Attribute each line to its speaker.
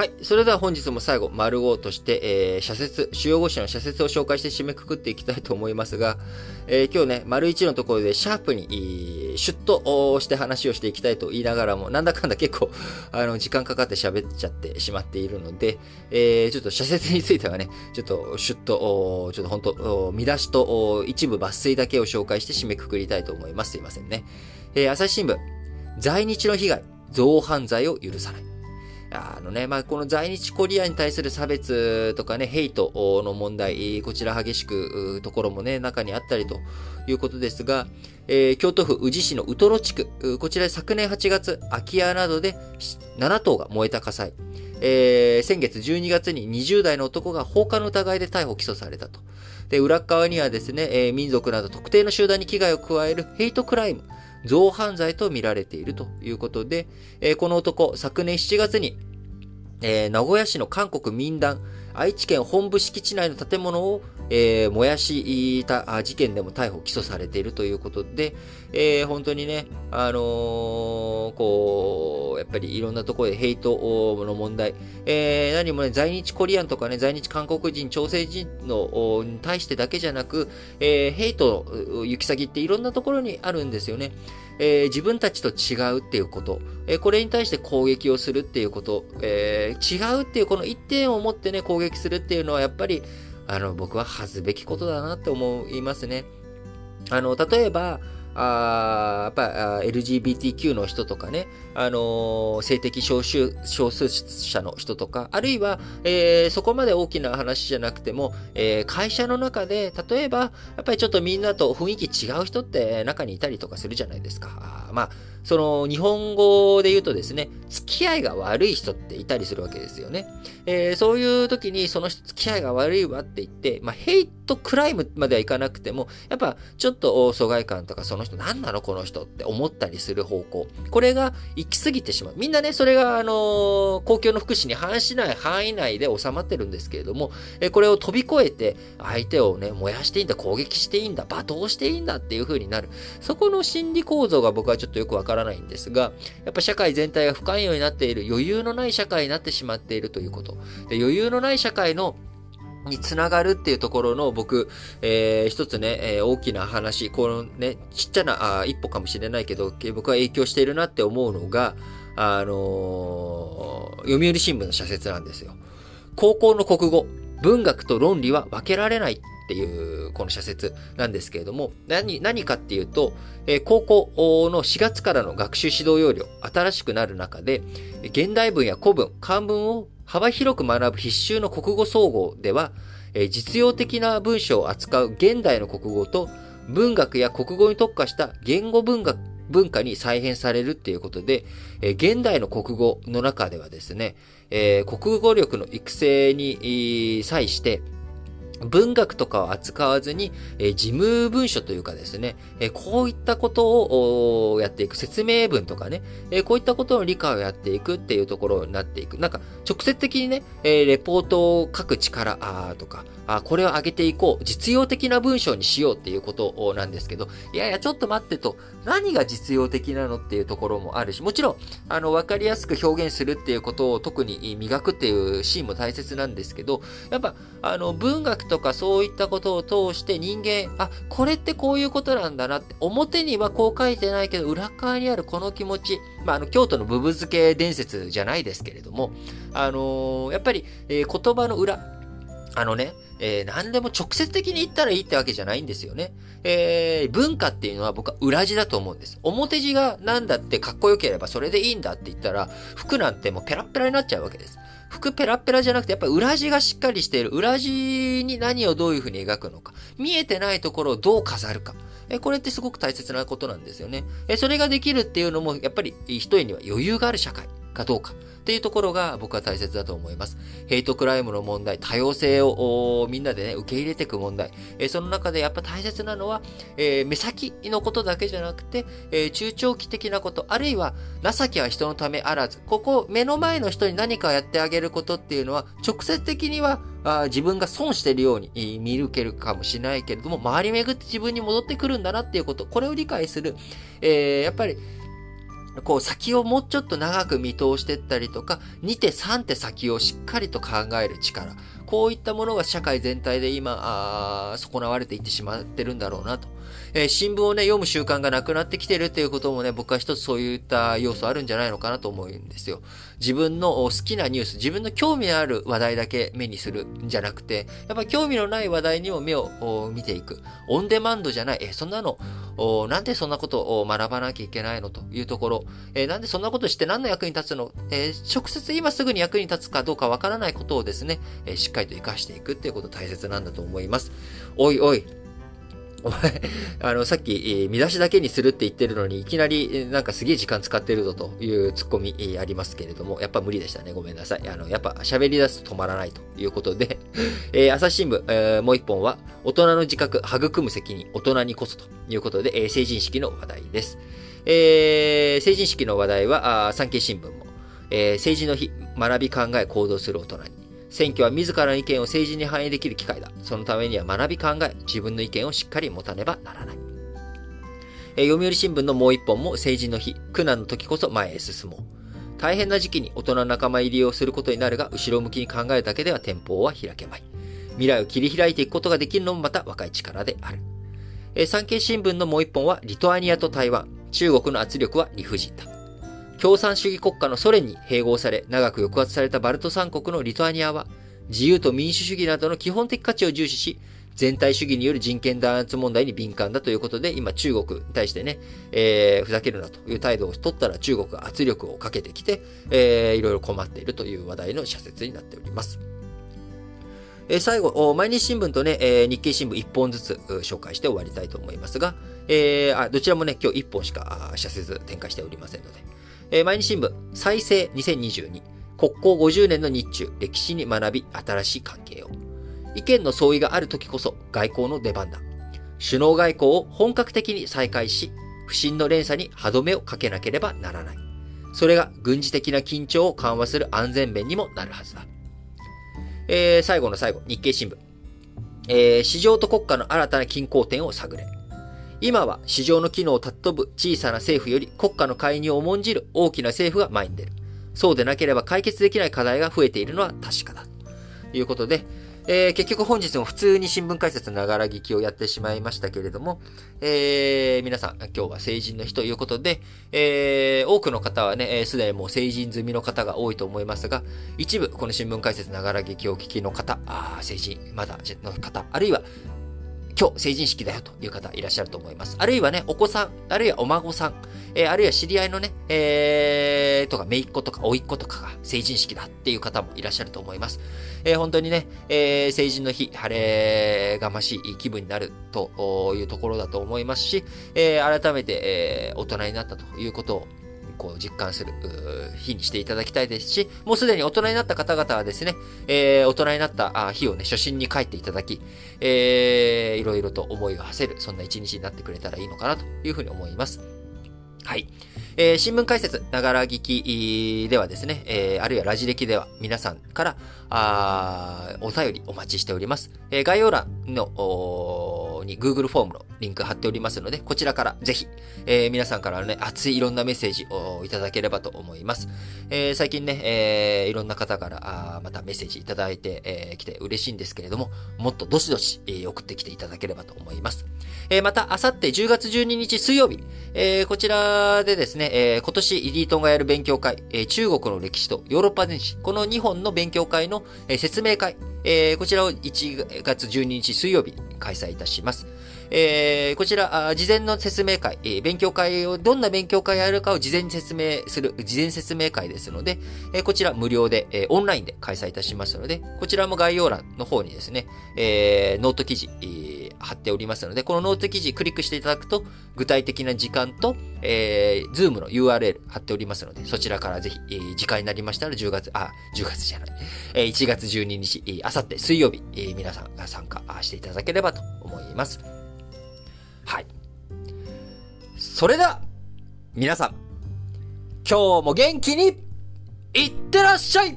Speaker 1: はい。それでは本日も最後、丸号として、えー、社説、主要語詞の社説を紹介して締めくくっていきたいと思いますが、えー、今日ね、丸1のところでシャープに、シュッとして話をしていきたいと言いながらも、なんだかんだ結構、あの、時間かかって喋っちゃってしまっているので、えー、ちょっと社説についてはね、ちょっとシュッと、ちょっと本当見出しと一部抜粋だけを紹介して締めくくりたいと思います。すいませんね。えー、朝日新聞、在日の被害、増犯罪を許さない。あのね、まあ、この在日コリアに対する差別とかね、ヘイトの問題、こちら激しく、ところもね、中にあったりということですが、えー、京都府宇治市のウトロ地区、こちら昨年8月、空き家などで7棟が燃えた火災。えー、先月12月に20代の男が放火の疑いで逮捕・起訴されたと。で、裏側にはですね、えー、民族など特定の集団に危害を加えるヘイトクライム、造反罪と見られているということで、えー、この男、昨年7月に、えー、名古屋市の韓国民団、愛知県本部敷地内の建物を、えー、燃やした事件でも逮捕・起訴されているということで、えー、本当にね、あのー、こう、やっぱりいろんなところでヘイトの問題、えー、何もね、在日コリアンとかね、在日韓国人、朝鮮人のに対してだけじゃなく、えー、ヘイト、行き先っていろんなところにあるんですよね。えー、自分たちと違うっていうこと、えー、これに対して攻撃をするっていうこと、えー、違うっていうこの一点を持ってね、攻撃するっていうのはやっぱり、あの、僕は恥ずべきことだなって思いますね。あの、例えば、あやっぱ LGBTQ の人とかね、あのー、性的少数少数者の人とか、あるいは、えー、そこまで大きな話じゃなくても、えー、会社の中で、例えば、やっぱりちょっとみんなと雰囲気違う人って中にいたりとかするじゃないですか。あまあ、その日本語で言うとですね、付き合いが悪い人っていたりするわけですよね。えー、そういう時にその人付き合いが悪いわって言って、まあ、ヘイトクライムまではいかなくても、やっぱちょっと疎外感とかその人何なのこの人って思ったりする方向。これが行き過ぎてしまう。みんなね、それがあの公共の福祉に反しない範囲内で収まってるんですけれども、えこれを飛び越えて相手をね、燃やしていいんだ、攻撃していいんだ、罵倒していいんだっていう風になる。そこの心理構造が僕はちょっとよくわからないんですが、やっぱ社会全体が不寛容になっている、余裕のない社会になってしまっているということ。で余裕のない社会のにつながるっていうところの僕、えー、一つね、えー、大きな話、このね、ちっちゃなあ一歩かもしれないけど、僕は影響しているなって思うのが、あのー、読売新聞の社説なんですよ。高校の国語、文学と論理は分けられないっていうこの社説なんですけれども、何、何かっていうと、えー、高校の4月からの学習指導要領、新しくなる中で、現代文や古文、漢文を幅広く学ぶ必修の国語総合では、えー、実用的な文章を扱う現代の国語と、文学や国語に特化した言語文学、文化に再編されるっていうことで、え、現代の国語の中ではですね、えー、国語力の育成に際して、文学とかを扱わずに、え、事務文書というかですね、え、こういったことをやっていく、説明文とかね、え、こういったことの理解をやっていくっていうところになっていく。なんか、直接的にね、えレポートを書く力あとか、あこれを上げていこう、実用的な文章にしようっていうことなんですけど、いやいや、ちょっと待ってと、何が実用的なのっていうところもあるし、もちろん、あの、わかりやすく表現するっていうことを特に磨くっていうシーンも大切なんですけど、やっぱ、あの、文学とかそういったことを通して人間、あ、これってこういうことなんだなって、表にはこう書いてないけど、裏側にあるこの気持ち、まあ、あの、京都のブブ漬け伝説じゃないですけれども、あのー、やっぱり、えー、言葉の裏、あのね、えー、何でも直接的に言ったらいいってわけじゃないんですよね。えー、文化っていうのは僕は裏地だと思うんです。表地がなんだってかっこよければそれでいいんだって言ったら、服なんてもうペラペラになっちゃうわけです。服ペラペラじゃなくて、やっぱ裏地がしっかりしている。裏地に何をどういうふうに描くのか。見えてないところをどう飾るか。え、これってすごく大切なことなんですよね。え、それができるっていうのも、やっぱり一人には余裕がある社会かどうか。っていうところが僕は大切だと思います。ヘイトクライムの問題、多様性をみんなでね、受け入れていく問題。えー、その中でやっぱ大切なのは、えー、目先のことだけじゃなくて、えー、中長期的なこと、あるいは情けは人のためあらず、ここ目の前の人に何かやってあげることっていうのは、直接的にはあ自分が損してるように見抜けるかもしれないけれども、周り巡って自分に戻ってくるんだなっていうこと、これを理解する。えー、やっぱり、こう先をもうちょっと長く見通していったりとか、2手3手先をしっかりと考える力。こういったものが社会全体で今、あ損なわれていってしまってるんだろうなと。えー、新聞をね、読む習慣がなくなってきてるっていうこともね、僕は一つそういった要素あるんじゃないのかなと思うんですよ。自分の好きなニュース、自分の興味のある話題だけ目にするんじゃなくて、やっぱ興味のない話題にも目を見ていく。オンデマンドじゃない、え、そんなの、なんでそんなことを学ばなきゃいけないのというところ、えなんでそんなことして何の役に立つの、えー、直接今すぐに役に立つかどうかわからないことをですね、えー、しっかりと活かしていくっていうこと大切なんだと思います。おいおい、お前、あの、さっき、見出しだけにするって言ってるのに、いきなり、なんかすげえ時間使ってるぞというツッコミ、ありますけれども、やっぱ無理でしたね。ごめんなさい。あの、やっぱ喋り出すと止まらないということで、えー、朝日新聞、えー、もう一本は、大人の自覚、育む責任、大人にこそということで、えー、成人式の話題です。えー、成人式の話題は、あ産経新聞も、えー、政治の日、学び考え行動する大人に、選挙は自らの意見を政治に反映できる機会だ。そのためには学び考え、自分の意見をしっかり持たねばならない。え、読売新聞のもう一本も政治の日、苦難の時こそ前へ進もう。大変な時期に大人仲間入りをすることになるが、後ろ向きに考えるだけでは店舗は開けまい。未来を切り開いていくことができるのもまた若い力である。え、産経新聞のもう一本は、リトアニアと台湾、中国の圧力は理不尽だ。共産主義国家のソ連に併合され、長く抑圧されたバルト三国のリトアニアは、自由と民主主義などの基本的価値を重視し、全体主義による人権弾圧問題に敏感だということで、今中国に対してね、えー、ふざけるなという態度を取ったら中国が圧力をかけてきて、えー、いろいろ困っているという話題の社説になっております。えー、最後、毎日新聞とね、えー、日経新聞1本ずつ紹介して終わりたいと思いますが、えー、あどちらもね、今日1本しか社説展開しておりませんので、えー、毎日新聞、再生2022、国交50年の日中、歴史に学び、新しい関係を。意見の相違がある時こそ外交の出番だ。首脳外交を本格的に再開し、不信の連鎖に歯止めをかけなければならない。それが軍事的な緊張を緩和する安全面にもなるはずだ。えー、最後の最後、日経新聞。えー、市場と国家の新たな均衡点を探れ。今は市場の機能を尊ぶ小さな政府より国家の介入を重んじる大きな政府が前に出る。そうでなければ解決できない課題が増えているのは確かだ。ということで、えー、結局本日も普通に新聞解説ながら聞きをやってしまいましたけれども、えー、皆さん、今日は成人の日ということで、えー、多くの方はね、す、で、にもう成人済みの方が多いと思いますが、一部、この新聞解説ながら劇を聞きの方、あ成人、まだの方、あるいは今日成人式だよという方いらっしゃると思います。あるいはね、お子さん、あるいはお孫さん、えー、あるいは知り合いのね、えー、とか、姪っ子とか、甥っ子とかが成人式だっていう方もいらっしゃると思います。えー、本当にね、えー、成人の日、晴れがましい気分になるというところだと思いますし、えー、改めて、えー、大人になったということをこう実感する日にしていただきたいですし、もうすでに大人になった方々はですね、えー、大人になった日をね、初心に帰っていただき、えー、いろいろと思いを馳せる、そんな一日になってくれたらいいのかなというふうに思います。はい。えー、新聞解説、ながら聞きではですね、えー、あるいはラジ歴では皆さんから、あお便りお待ちしております。えー、概要欄の、に Google フォームのリンク貼っておりますので、こちらからぜひ、えー、皆さんからね、熱いいろんなメッセージをいただければと思います。えー、最近ね、えー、いろんな方からあまたメッセージいただいて、えー、来て嬉しいんですけれども、もっとどしどし、えー、送ってきていただければと思います。えー、また、あさって10月12日水曜日、えー、こちらでですね、えー、今年イリートンがやる勉強会、えー、中国の歴史とヨーロッパ電子、この2本の勉強会の、えー、説明会、えー、こちらを1月12日水曜日開催いたします。えー、こちら、事前の説明会、えー、勉強会を、どんな勉強会やるかを事前に説明する、事前説明会ですので、えー、こちら無料で、えー、オンラインで開催いたしますので、こちらも概要欄の方にですね、えー、ノート記事、えー、貼っておりますので、このノート記事クリックしていただくと、具体的な時間と、えー、 Zoom の URL 貼っておりますので、そちらからぜひ、えー、時間になりましたら10月、あ、10月じゃない、えー、1月12日、えー、あさって水曜日、えー、皆さんが参加していただければと思います。はい。それでは、皆さん、今日も元気に、いってらっしゃい